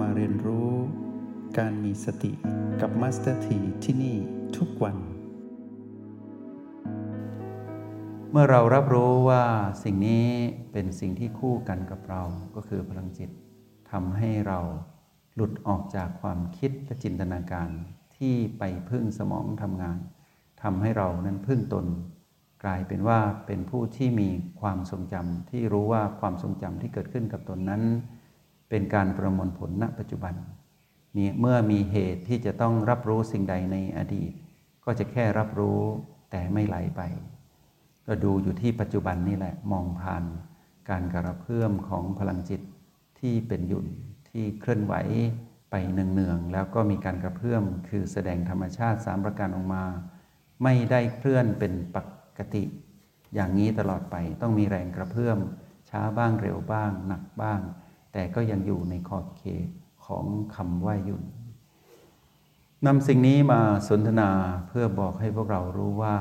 มาเรียนรู้ การมีสติกับ Master T ที่นี่ทุกวัน เมื่อเรารับรู้ว่าสิ่งนี้เป็นสิ่งที่คู่กันกับเราก็คือพลังจิตทำให้เราหลุดออกจากความคิดและจินตนาการที่ไปพึ่งสมองทำงานทำให้เรานั้นพึ่งตน กลายเป็นว่าเป็นผู้ที่มีความทรงจำที่รู้ว่าความทรงจำที่เกิดขึ้นกับตนนั้น เป็นการประมวลผลณปัจจุบันมีเมื่อมีเหตุที่จะต้องรับรู้สิ่งใดในอดีต ก็จะแค่รับรู้แต่ไม่ไหลไป ก็ดูอยู่ที่ปัจจุบันนี่แหละมองผ่านการกระเพื่อมของพลังจิตที่เป็นหยุ่นที่เคลื่อนไหวไปเนืองๆแล้วก็มีการกระเพื่อมคือแสดงธรรมชาติสามประการออกมา ไม่ได้เคลื่อนเป็นปกติ อย่างนี้ตลอดไปต้องมีแรงกระเพื่อมช้าบ้างเร็วบ้าง หนักบ้าง แต่ก็ยังอยู่ในขอบเขตของคำว่ายุ่นนำสิ่งนี้มาสนทนาเพื่อบอกให้พวกเรารู้ว่า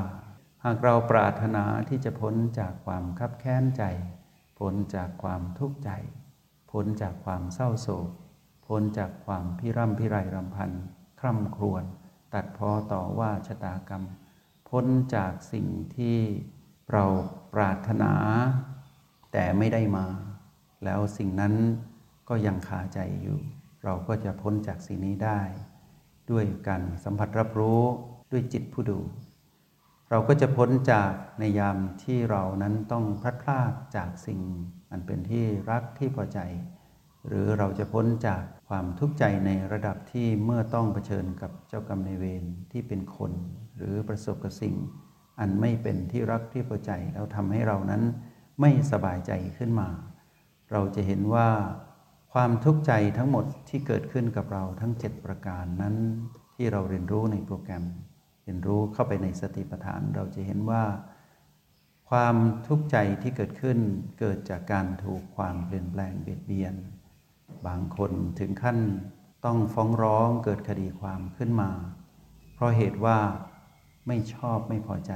หากเราปรารถนาที่จะพ้นจากความคับแค้นใจ พ้นจากความทุกข์ใจ พ้นจากความเศร้าโศก พ้นจากความพิร่ำพิไรรำพันคร่ำครวญตัดพ้อต่อว่าชะตากรรม พ้นจากสิ่งที่เราปรารถนา แต่ไม่ได้มา แล้วสิ่งนั้นก็ยังคาใจอยู่ เราก็จะพ้นจากสิ่งนี้ได้ ด้วยการสัมผัสรับรู้ด้วยจิตผู้ดู เราก็จะพ้นจากในยามที่เรานั้นต้องพลัดพรากจากสิ่ง อันเป็นที่รักที่พอใจ หรือเราจะพ้นจากความทุกข์ใจในระดับที่เมื่อต้องเผชิญกับเจ้ากรรมในายเวรที่เป็นคน หรือประสบกับสิ่ง อันไม่เป็นที่รักที่พอใจแล้วทำให้เรานั้นไม่สบายใจขึ้นมา เราจะเห็นว่าความทุกข์ใจทั้งหมดที่เกิดขึ้นกับเราทั้ง 7 ประการนั้นที่เราเรียนรู้ในโปรแกรม เรียนรู้เข้าไปในสติปัฏฐาน เราจะเห็นว่า ความทุกข์ใจที่เกิดขึ้นเกิดจากการถูกความเปลี่ยนแปลงเบียดเบียน บางคนถึงขั้นต้องฟ้องร้องเกิดคดีความขึ้นมา เพราะเหตุว่าไม่ชอบไม่พอใจ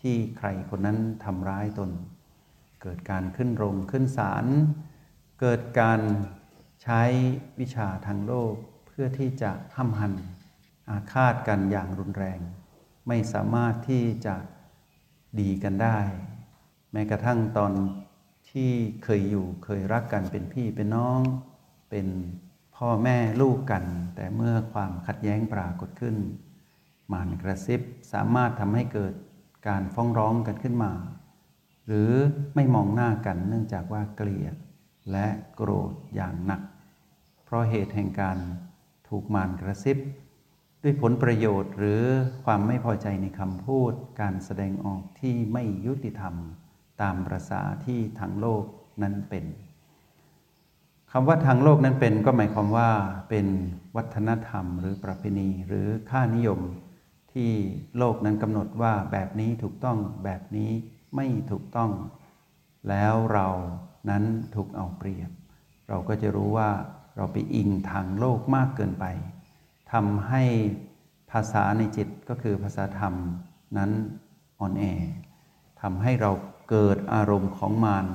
ที่ใครคนนั้นทำร้ายตน เกิดการขึ้นโรงขึ้นศาลเกิดการใช้วิชาทางโลกเพื่อที่จะห้ำหันอาฆาตกันอย่างรุนแรง ไม่สามารถที่จะดีกันได้ แม้กระทั่งตอนที่เคยอยู่เคยรักกันเป็นพี่เป็นน้อง เป็นพ่อแม่ลูกกัน แต่เมื่อความขัดแย้งปรากฏขึ้นมานกระซิบสามารถทำให้เกิดการฟ้องร้องกันขึ้นมา หรือไม่มองหน้ากันเนื่องจากว่าเกลียดและโกรธอย่างหนัก เพราะเหตุแห่งการถูกมารกระซิบ ด้วยผลประโยชน์หรือความไม่พอใจในคำพูด การแสดงออกที่ไม่ยุติธรรม ตามประษาที่ทางโลกนั้นเป็นคำว่าทางโลกนั้นเป็นก็หมายความว่าเป็นวัฒนธรรมหรือประเพณีหรือค่านิยมที่โลกนั้นกำหนดว่าแบบนี้ถูกต้องแบบนี้ ไม่ถูกต้อง แล้วเรานั้นถูกเอาเปรียบ เราก็จะรู้ว่าเราไปอิงทางโลกมากเกินไปทำให้ภาษาในจิตก็คือภาษาธรรมนั้นอ่อนแอทำให้เราเกิดอารมณ์ของมาร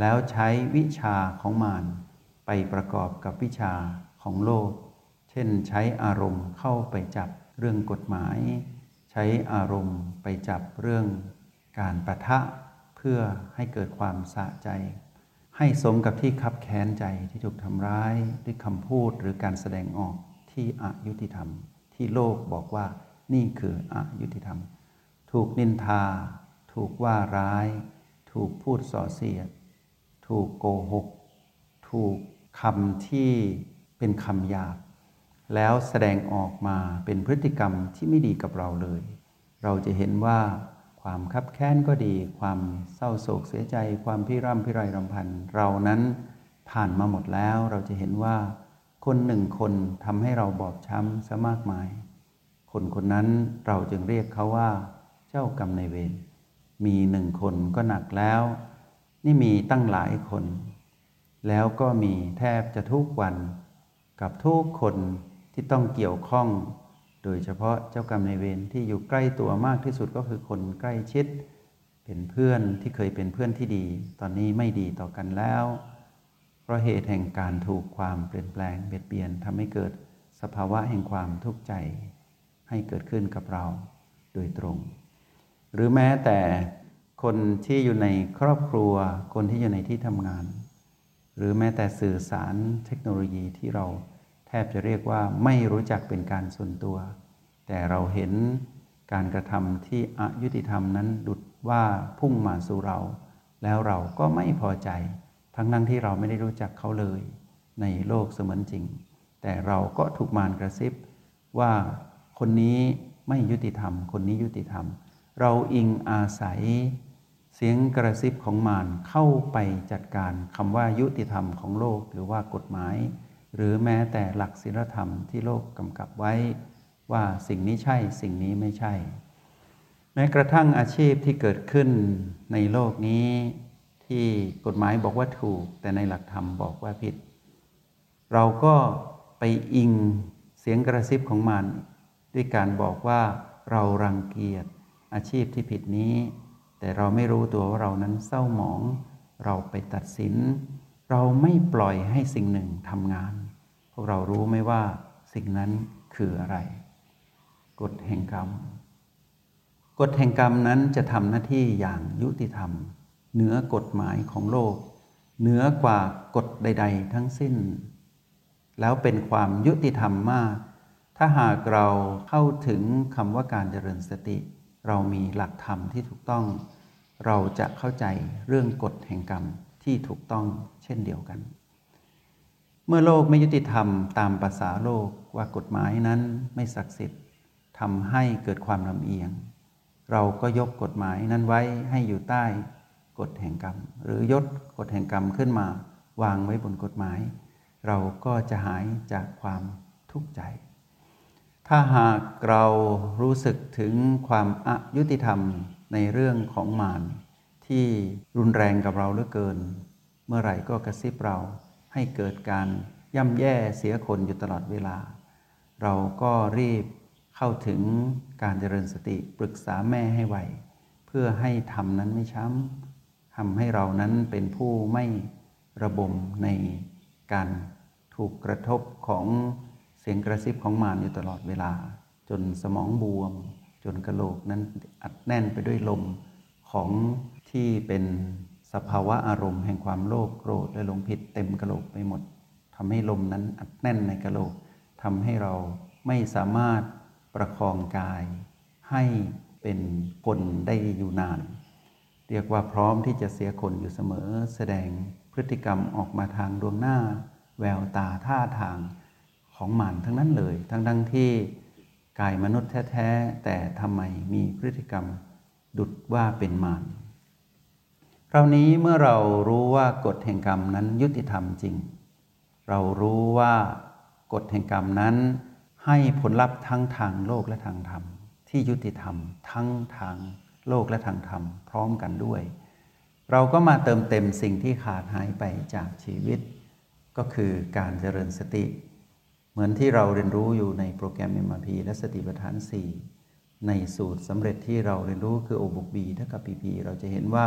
แล้วใช้วิชาของมารไปประกอบกับวิชาของโลก เช่นใช้อารมณ์เข้าไปจับเรื่องกฎหมาย ใช้อารมณ์ไปจับเรื่อง การประทะเพื่อให้เกิดความสะใจ ให้สมกับที่คับแค้นใจที่ถูกทำร้ายด้วยคำพูดหรือการแสดงออกที่อายุติธรรม ที่โลกบอกว่านี่คืออายุติธรรม ถูกนินทา ถูกว่าร้าย ถูกพูดส่อเสียด ถูกโกหก ถูกคำที่เป็นคำหยาบแล้วแสดงออกมาเป็นพฤติกรรมที่ไม่ดีกับเราเลย เราจะเห็นว่า ความคับแค้นก็ดี ความเศร้าโศกเสียใจ ความพิร่ำพิไรรำพันเรานั้นผ่านมาหมดแล้วเราจะเห็นว่า คนหนึ่งคนทำให้เราบอบช้ำซะมากมาย คนคนนั้นเราจึงเรียกเขาว่า เจ้ากรรมนายเวรมีหนึ่งคนก็หนักแล้ว นี่มีตั้งหลายคน แล้วก็มีแทบจะทุกวัน กับทุกคนที่ต้องเกี่ยวข้อง โดยเฉพาะเจ้ากรรมในเวรที่อยู่ใกล้ตัวมากที่สุดก็คือคนใกล้ชิด เป็นเพื่อนที่เคยเป็นเพื่อนที่ดี ตอนนี้ไม่ดีต่อกันแล้ว เพราะเหตุแห่งการถูกความเปลี่ยนแปลงเบียดเบียนทำให้เกิดสภาวะแห่งความทุกข์ใจ ให้เกิดขึ้นกับเราโดยตรง หรือแม้แต่คนที่อยู่ในครอบครัว คนที่อยู่ในที่ทำงาน หรือแม้แต่สื่อสารเทคโนโลยีที่เรา ทบจะเรียกว่าไม่รู้จักเป็นการส่วนตัว แต่เราเห็นการกระทำที่อายุติธรรมนั้นดุดว่าพุ่งมาสู่เรา แล้วเราก็ไม่พอใจ ทั้งนั้นที่เราไม่ได้รู้จักเขาเลย ในโลกเสมือนจริง แต่เราก็ถูกมารกระซิบ ว่าคนนี้ไม่ยุติธรรม คนนี้ยุติธรรม เราอิงอาศัย เสียงกระซิบของมารเข้าไปจัดการคำว่ายุติธรรมของโลกหรือว่ากฎหมาย หรือแม้แต่หลักศีลธรรมที่โลกกำกับไว้ว่าสิ่งนี้ใช่สิ่งนี้ไม่ใช่ แม้กระทั่งอาชีพที่เกิดขึ้นในโลกนี้ที่กฎหมายบอกว่าถูก แต่ในหลักธรรมบอกว่าผิด เราก็ไปอิงเสียงกระซิบของมัน ด้วยการบอกว่าเรารังเกียจอาชีพที่ผิดนี้ แต่เราไม่รู้ตัวว่าเรานั้นเศร้าหมอง เราไปตัดสิน เราไม่ปล่อยให้สิ่งหนึ่งทำงาน พวกเรารู้ไหมว่าสิ่งนั้นคืออะไร กฎแห่งกรรม กฎแห่งกรรมนั้นจะทำหน้าที่อย่างยุติธรรม เหนือกฎหมายของโลก เหนือกว่ากฎใด ๆ ทั้งสิ้น แล้วเป็นความยุติธรรมมาก ถ้าหากเราเข้าถึงคำว่าการเจริญสติ เรามีหลักธรรมที่ถูกต้อง เราจะเข้าใจเรื่องกฎแห่งกรรมที่ถูกต้องเช่นเดียวกัน เมื่อโลกไม่ยุติธรรมตามภาษาโลกว่ากฎหมายนั้นไม่ศักดิ์สิทธิ์ทำให้เกิดความลำเอียง เราก็ยกกฎหมายนั้นไว้ให้อยู่ใต้กฎแห่งกรรม หรือยศกฎแห่งกรรมขึ้นมาวางไว้บนกฎหมาย เราก็จะหายจากความทุกข์ใจ ถ้าหากเรารู้สึกถึงความอายุติธรรมในเรื่องของมารที่รุนแรงกับเราเหลือเกิน มื่อไหร่ก็กระซิบเราให้เกิดการย่ำแย่เสียคนอยู่ตลอดเวลา เราก็รีบเข้าถึงการเจริญสติปรึกษาแม่ให้ไวเพื่อให้ทำนั้นไม่ช้ำทำให้เรานั้นเป็นผู้ไม่ระบมในการถูกกระทบของเสียงกระซิบของมารอยู่ตลอดเวลา จนสมองบวม จนกระโหลกนั้นอัดแน่นไปด้วยลมของที่เป็น สภาวะอารมณ์แห่งความโลภโกรธและหลงผิดเต็มกระโหลกไปหมดทำให้ลมนั้นอัดแน่นในกระโหลกทำให้เราไม่สามารถประคองกาย ให้เป็นคนได้อยู่นาน เรียกว่าพร้อมที่จะเสียคนอยู่เสมอ แสดงพฤติกรรมออกมาทางดวงหน้า แววตาท่าทางของมันทั้งนั้นเลย ทั้งทั้งที่กายมนุษย์แท้ ๆ แต่ทำไมมีพฤติกรรมดุดว่าเป็นมาร คราวนี้เมื่อเรารู้ว่ากฎแห่งกรรมนั้นยุติธรรมจริง เรารู้ว่ากฎแห่งกรรมนั้น ให้ผลลัพธ์ทั้งทางโลกและทางธรรม ที่ยุติธรรมทั้งทางโลกและทางธรรม พร้อมกันด้วย เราก็มาเติมเต็มสิ่งที่ขาดหายไปจากชีวิต ก็คือการเจริญสติ เหมือนที่เราเรียนรู้อยู่ในโปรแกรม MRP และสติปัฏฐาน 4 ในสูตรสำเร็จที่เราเรียนรู้คือ O บวก B เท่ากับ PP เราจะเห็นว่า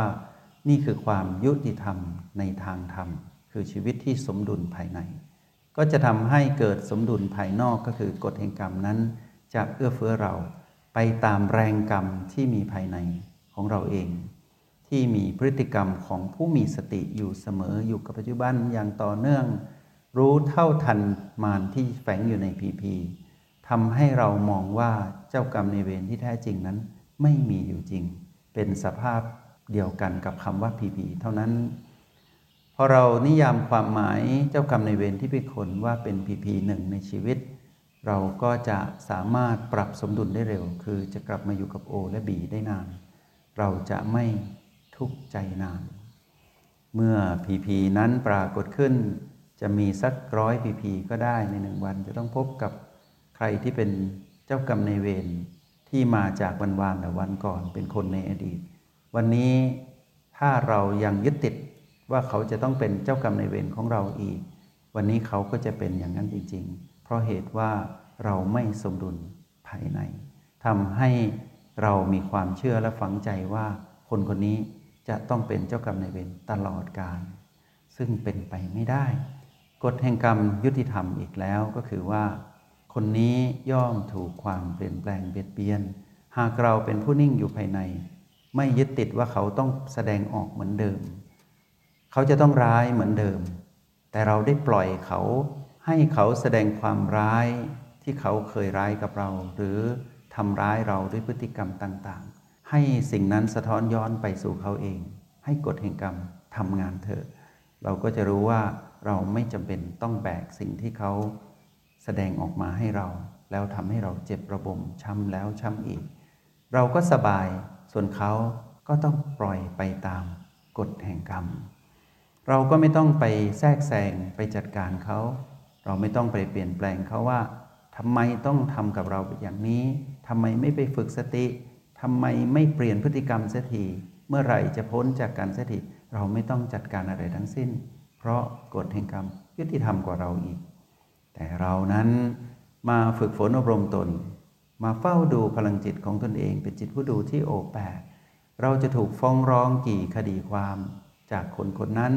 นี่คือความยุติธรรมในทางธรรม คือชีวิตที่สมดุลภายใน ก็จะทำให้เกิดสมดุลภายนอกก็คือกฎแห่งกรรมนั้น จะเอื้อเฟื้อเราไปตามแรงกรรมที่มีภายในของเราเอง ที่มีพฤติกรรมของผู้มีสติอยู่เสมออยู่กับปัจจุบันอย่างต่อเนื่อง รู้เท่าทันมารที่แฝงอยู่ในพีพีทำให้เรามองว่าเจ้ากรรมในเวรที่แท้จริงนั้นไม่มีอยู่จริง เป็นสภาพ เดียวกันกับคำว่าพีพีเท่านั้น พอเรานิยามความหมายเจ้ากรรมในเวรที่เป็นคนว่าเป็นพีพีหนึ่งในชีวิต เราก็จะสามารถปรับสมดุลได้เร็ว คือจะกลับมาอยู่กับโอและบีได้นาน เราจะไม่ทุกข์ใจนาน เมื่อพีพีนั้นปรากฏขึ้น จะมีสักร้อยพีพีก็ได้ในหนึ่งวัน จะต้องพบกับใครที่เป็นเจ้ากรรมในเวรที่มาจากวันวานแต่วันก่อนเป็นคนในอดีต วันนี้ถ้าเรายังยึดติดว่าเขาจะต้องเป็นเจ้ากรรมในเวรของเราอีก วันนี้เขาก็จะเป็นอย่างนั้นจริง ๆ เพราะเหตุว่าเราไม่สมดุลภายในทำให้เรามีความเชื่อและฝังใจว่าคนคนนี้จะต้องเป็นเจ้ากรรมในเวรตลอดกาลซึ่งเป็นไปไม่ได้ กฎแห่งกรรมยุติธรรมอีกแล้วก็คือว่า คนนี้ย่อมถูกความเปลี่ยนแปลงเบียดเบียน หากเราเป็นผู้นิ่งอยู่ภายใน ไม่ยึดติดว่าเขาต้องแสดงออกเหมือนเดิม เขาจะต้องร้ายเหมือนเดิม แต่เราได้ปล่อยเขาให้เขาแสดงความร้ายที่เขาเคยร้ายกับเรา หรือทำร้ายเราด้วยพฤติกรรมต่างๆ ให้สิ่งนั้นสะท้อนย้อนไปสู่เขาเอง ให้กฎแห่งกรรมทำงานเถอะ เราก็จะรู้ว่าเราไม่จำเป็นต้องแบกสิ่งที่เขาแสดงออกมาให้เรา แล้วทำให้เราเจ็บระบมช้ำแล้วช้ำอีก เราก็สบาย ส่วนเขาก็ต้องปล่อยไปตามกฎแห่งกรรม เราก็ไม่ต้องไปแทรกแซงไปจัดการเขา เราไม่ต้องไปเปลี่ยนแปลงเขาว่าทำไมต้องทำกับเราอย่างนี้ทำไมไม่ไปฝึกสติทำไมไม่เปลี่ยนพฤติกรรมเสียทีเมื่อไหร่จะพ้นจากการเสียทีเราไม่ต้องจัดการอะไรทั้งสิ้น เพราะกฎแห่งกรรมยุติธรรมกว่าเราอีก แต่เรานั้นมาฝึกฝนอบรมตน มาเฝ้าดูพลังจิตของตนเองเป็นจิตผู้ดูที่โอแปดเราจะถูกฟ้องร้องกี่คดีความจากคนคนนั้น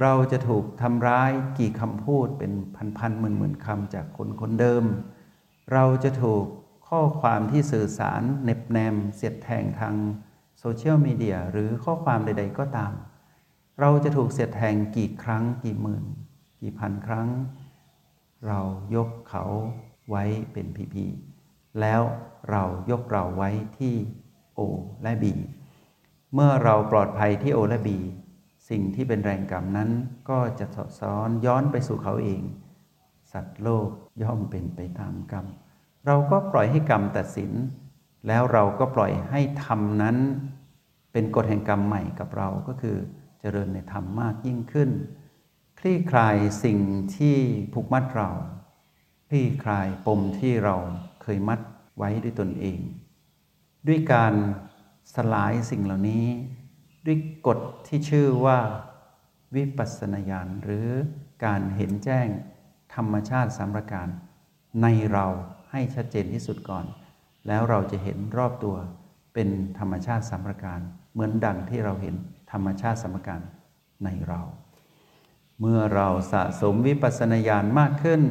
เราจะถูกทำร้ายกี่คำพูดเป็นพันๆหมื่นๆคำจากคนคนเดิม เราจะถูกข้อความที่สื่อสารเน็บแนม เสียดแทงทางโซเชียลมีเดียหรือข้อความใด ๆ ก็ตาม เราจะถูกเสียดแทงกี่ครั้ง กี่หมื่น กี่พันครั้ง เรายกเขาไว้เป็นพีพี แล้วเรายกเราไว้ที่โอและบี เมื่อเราปลอดภัยที่โอและบี สิ่งที่เป็นแรงกรรมนั้นก็จะสอดซ้อนย้อนไปสู่เขาเอง สัตว์โลกย่อมเป็นไปตามกรรม เราก็ปล่อยให้กรรมตัดสิน แล้วเราก็ปล่อยให้ธรรมนั้น เป็นกฎแห่งกรรมใหม่กับเราก็คือเจริญในธรรมมากยิ่งขึ้น คลี่คลายสิ่งที่ผูกมัดเราคลี่คลายปมที่เรา เคยมัดไว้ด้วยตนเอง ด้วยการสลายสิ่งเหล่านี้ ด้วยกฎที่ชื่อว่าวิปัสสนาญาณหรือการเห็นแจ้งธรรมชาติสามประการ ในเราให้ชัดเจนที่สุดก่อน แล้วเราจะเห็นรอบตัวเป็นธรรมชาติสามประการ เหมือนดังที่เราเห็นธรรมชาติสามประการในเรา เมื่อเราสะสมวิปัสสนาญาณมากขึ้น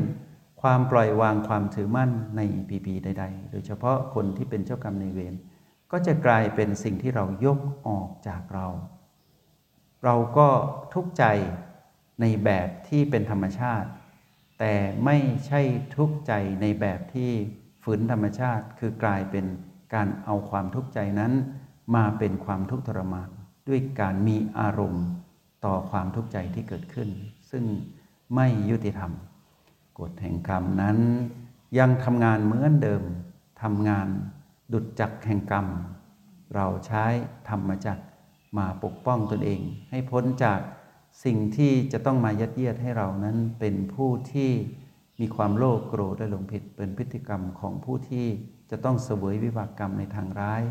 ความปล่อยวางความถือมั่นในปีปีใด ๆ โดยเฉพาะคนที่เป็นเจ้ากรรมในเวรก็จะกลายเป็นสิ่งที่เรายกออกจากเรา เราก็ทุกข์ใจในแบบที่เป็นธรรมชาติ แต่ไม่ใช่ทุกข์ใจในแบบที่ฝืนธรรมชาติ คือกลายเป็นการเอาความทุกข์ใจนั้นมาเป็นความทุกข์ทรมานด้วยการมีอารมณ์ต่อความทุกข์ใจที่เกิดขึ้น ซึ่งไม่ยุติธรรม กฎแห่งกรรมนั้น ยังทำงานเหมือนเดิมทำงานดุจจักแห่งกรรม เราใช้ธรรมจักมาปกป้องตนเอง ให้พ้นจากสิ่งที่จะต้องมายัดเยียดให้เรานั้นเป็นผู้ที่มีความโลภโกรธและหลงผิดเป็นพฤติกรรมของผู้ที่จะต้องเสวยวิบากกรรมในทางร้าย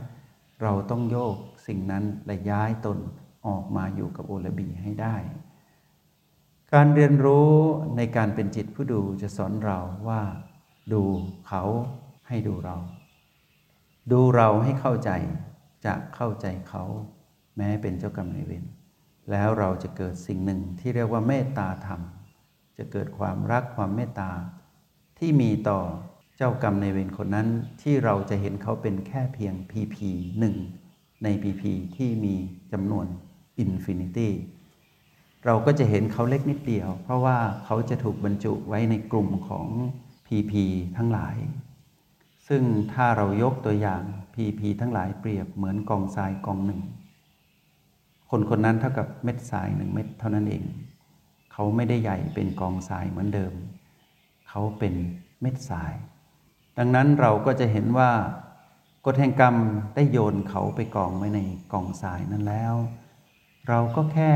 เราต้องโยกสิ่งนั้นและย้ายตนออกมาอยู่กับโอลบีให้ได้ การเรียนรู้ในการเป็นจิตผู้ดูจะสอนเราว่า ดูเขาให้ดูเรา ดูเราให้เข้าใจ จะเข้าใจเขา แม้เป็นเจ้ากรรมนายเวรแล้วเราจะเกิดสิ่งหนึ่งที่เรียกว่าเมตตาธรรม จะเกิดความรักความเมตตา ที่มีต่อเจ้ากรรมนายเวรคนนั้นที่เราจะเห็นเขาเป็นแค่เพียง PP หนึ่งใน PP ที่มีจำนวน infinity เราก็จะเห็นเขาเล็กนิดเดียว เพราะว่าเขาจะถูกบรรจุไว้ในกลุ่มของ PP ทั้งหลาย ซึ่งถ้าเรายกตัวอย่าง PP ทั้งหลายเปรียบเหมือนกองทรายกองหนึ่ง คนคนนั้นเท่ากับเม็ดทรายหนึ่งเม็ดเท่านั้นเอง เขาไม่ได้ใหญ่เป็นกองทรายเหมือนเดิม เขาเป็นเม็ดทราย ดังนั้นเราก็จะเห็นว่ากฎแห่งกรรมได้โยนเขาไปกองไว้ในกองทรายนั้นแล้ว เราก็แค่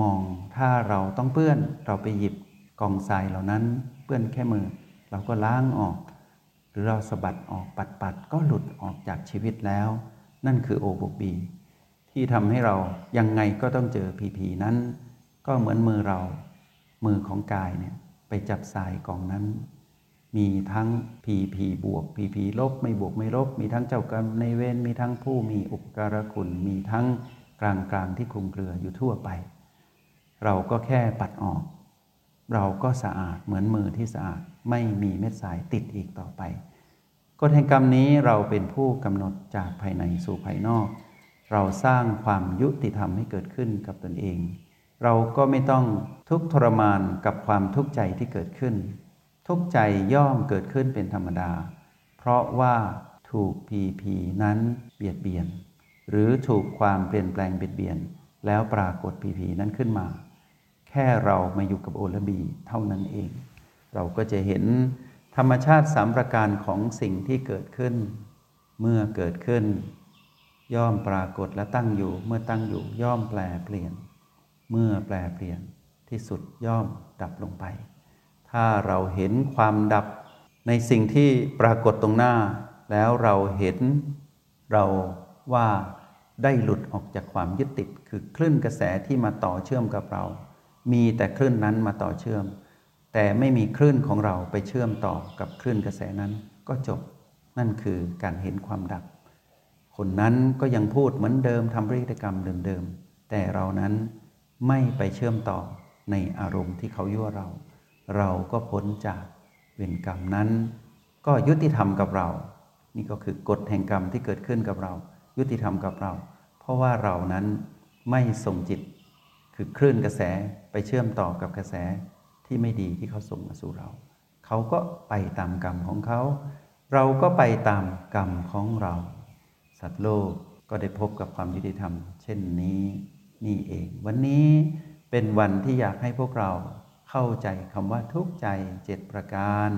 มองถ้าเราต้องเปื้อนเราไปหยิบกองทรายเหล่านั้น เปื้อนแค่มือ เราก็ล้างออก หรือเราสะบัดออกปัดปัดก็หลุดออกจากชีวิตแล้ว นั่นคือโอบกบีที่ทำให้เรายังไงก็ต้องเจอผีผีนั้น ก็เหมือนมือเรา มือของกายเนี่ยไปจับทรายกองนั้น มีทั้งผีผีบวกผีผีลบไม่บวกไม่ลบ มีทั้งเจ้ากรรมในเวรมีทั้งผู้มีอุปการะคุณมีทั้งกลางกลางที่คลุมเครืออยู่ทั่วไป เราก็แค่ปัดออก เราก็สะอาดเหมือนมือที่สะอาดไม่มีเม็ดสายติดอีกต่อไปกฎแห่งกรรมนี้เราเป็นผู้กำหนดจากภายในสู่ภายนอก เราสร้างความยุติธรรมให้เกิดขึ้นกับตนเอง เราก็ไม่ต้องทุกข์ทรมานกับความทุกข์ใจที่เกิดขึ้น ทุกข์ใจย่อมเกิดขึ้นเป็นธรรมดา เพราะว่าถูกพีพีนั้นเบียดเบียน หรือถูกความเปลี่ยนแปลงเบียดเบียน แล้วปรากฏพีพีนั้นขึ้นมา แค่เรามาอยู่กับโอลบีเท่านั้นเอง เราก็จะเห็นธรรมชาติสามประการของสิ่งที่เกิดขึ้น เมื่อเกิดขึ้น ย่อมปรากฏและตั้งอยู่ เมื่อตั้งอยู่ย่อมแปลเปลี่ยน เมื่อแปลเปลี่ยนที่สุดย่อมดับลงไป ถ้าเราเห็นความดับในสิ่งที่ปรากฏตรงหน้า แล้วเราเห็นเราว่าได้หลุดออกจากความยึดติด คือคลื่นกระแสที่มาต่อเชื่อมกับเรา มีแต่คลื่นนั้นมาต่อเชื่อม แต่ไม่มีคลื่นของเราไปเชื่อมต่อกับคลื่นกระแสนั้นก็จบนั่นคือการเห็นความดับ คนนั้นก็ยังพูดเหมือนเดิมทำพฤติกรรมเดิมๆแต่เรานั้นไม่ไปเชื่อมต่อในอารมณ์ที่เขายั่วเรา เราก็พ้นจากเวรกรรมนั้น ก็ยุติธรรมกับเรา นี่ก็คือกฎแห่งกรรมที่เกิดขึ้นกับเรา ยุติธรรมกับเรา เพราะว่าเรานั้นไม่ส่งจิต คือคลื่นกระแสไปเชื่อมต่อกับกระแสที่ไม่ดีที่เขาส่งมาสู่เรา เขาก็ไปตามกรรมของเขา เราก็ไปตามกรรมของเรา สัตว์โลกก็ได้พบกับความยุติธรรม เช่นนี้นี่เอง วันนี้เป็นวันที่อยากให้พวกเราเข้าใจคำว่าทุกใจเจ็ดประการ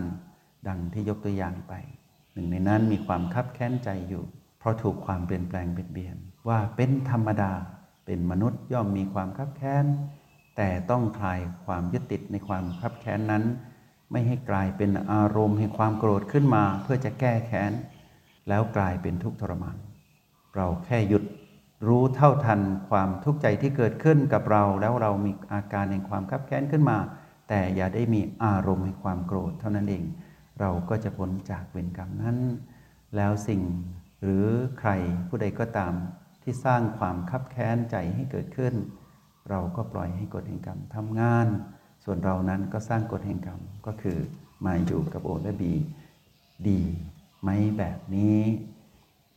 ดังที่ยกตัวอย่างไป หนึ่งในนั้นมีความคับแค้นใจอยู่ เพราะถูกความเปลี่ยนแปลงเปลี่ยนเบียนว่าเป็นธรรมดา เป็นมนุษย์ย่อมมีความคับแค้น แต่ต้องคลายความยึดติดในความคับแค้นนั้น ไม่ให้กลายเป็นอารมณ์แห่งความโกรธขึ้นมาเพื่อจะแก้แค้น แล้วกลายเป็นทุกข์ทรมาน เราแค่หยุดรู้เท่าทันความทุกข์ใจที่เกิดขึ้นกับเรา แล้วเรามีอาการแห่งความคับแค้นขึ้นมา แต่อย่าได้มีอารมณ์แห่งความโกรธเท่านั้นเอง เราก็จะพ้นจากเวรกรรมนั้น แล้วสิ่งหรือใครผู้ใดก็ตาม ที่สร้างความคับแค้นใจให้เกิดขึ้น เราก็ปล่อยให้กฎแห่งกรรมทำงาน ส่วนเรานั้นก็สร้างกฎแห่งกรรมก็คือมาอยู่กับโอและบีดีไหมแบบนี้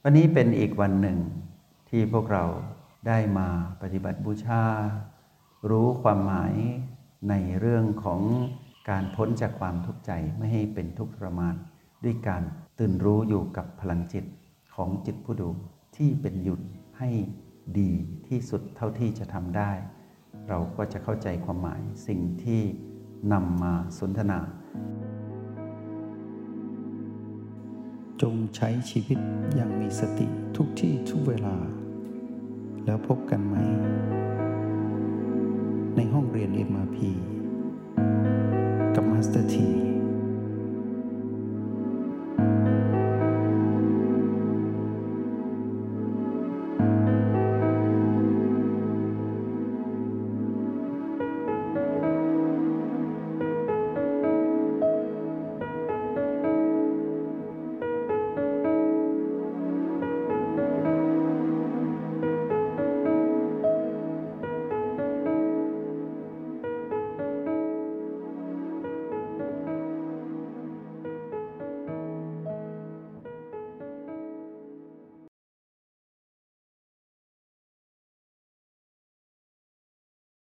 วันนี้เป็นอีกวันหนึ่งที่พวกเราได้มาปฏิบัติบูชา รู้ความหมายในเรื่องของการพ้นจากความทุกข์ใจไม่ให้เป็นทุกข์ทรมาน ด้วยการตื่นรู้อยู่กับพลังจิตของจิตผู้ดูที่เป็นหยุด ให้ดีที่สุดเท่าที่จะทำได้ เราก็จะเข้าใจความหมายสิ่งที่นำมาสนทนา จงใช้ชีวิตอย่างมีสติทุกที่ทุกเวลา แล้วพบกันใหม่ ในห้องเรียน MRP กับ Master T